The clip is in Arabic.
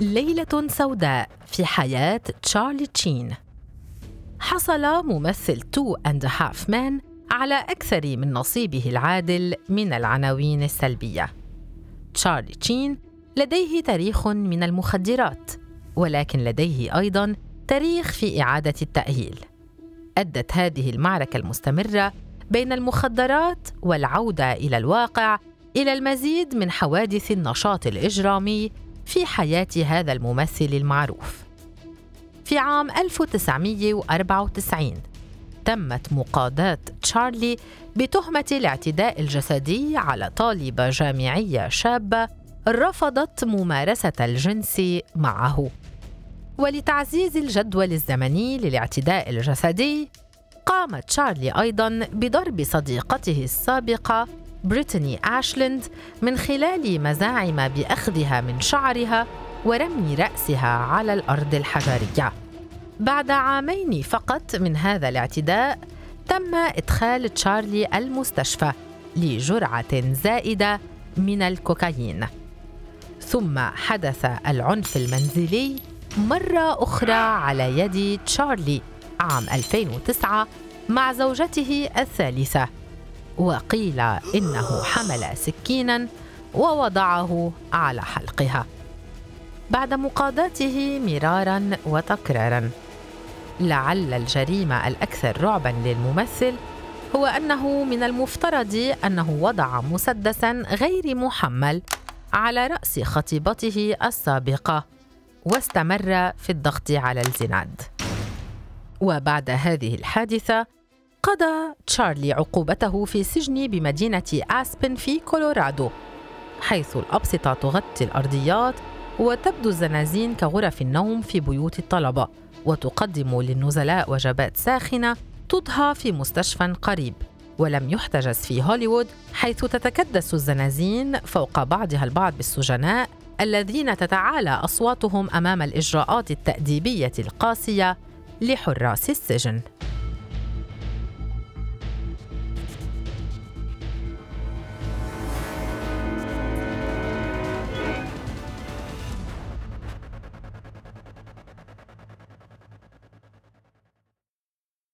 ليلة سوداء في حياة تشارلي شين. حصل ممثل Two and Half Men على أكثر من نصيبه العادل من العناوين السلبية. تشارلي شين لديه تاريخ من المخدرات ولكن لديه أيضا تاريخ في إعادة التأهيل. أدت هذه المعركة المستمرة بين المخدرات والعودة إلى الواقع إلى المزيد من حوادث النشاط الإجرامي في حياة هذا الممثل المعروف. في عام 1994 تمت مقاضاة تشارلي بتهمة الاعتداء الجسدي على طالبة جامعية شابة رفضت ممارسة الجنس معه. ولتعزيز الجدول الزمني للاعتداء الجسدي، قام تشارلي أيضا بضرب صديقته السابقة بريتني آشلند من خلال مزاعم بأخذها من شعرها ورمي رأسها على الأرض الحجرية. بعد عامين فقط من هذا الاعتداء تم إدخال تشارلي المستشفى لجرعة زائدة من الكوكايين. ثم حدث العنف المنزلي مرة أخرى على يد تشارلي عام 2009 مع زوجته الثالثة وقيل إنه حمل سكينا ووضعه على حلقها بعد مقاضاته مرارا وتكرارا. لعل الجريمة الأكثر رعبا للممثل هو أنه من المفترض أنه وضع مسدسا غير محمل على رأس خطيبته السابقة واستمر في الضغط على الزناد وبعد هذه الحادثة قضى تشارلي عقوبته في سجن بمدينة آسبن في كولورادو حيث الأبسطة تغطي الأرضيات وتبدو الزنازين كغرف النوم في بيوت الطلبة وتقدم للنزلاء وجبات ساخنة تضهى في مستشفى قريب ولم يحتجز في هوليوود حيث تتكدس الزنازين فوق بعضها البعض بالسجناء الذين تتعالى أصواتهم أمام الإجراءات التأديبية القاسية لحراس السجن.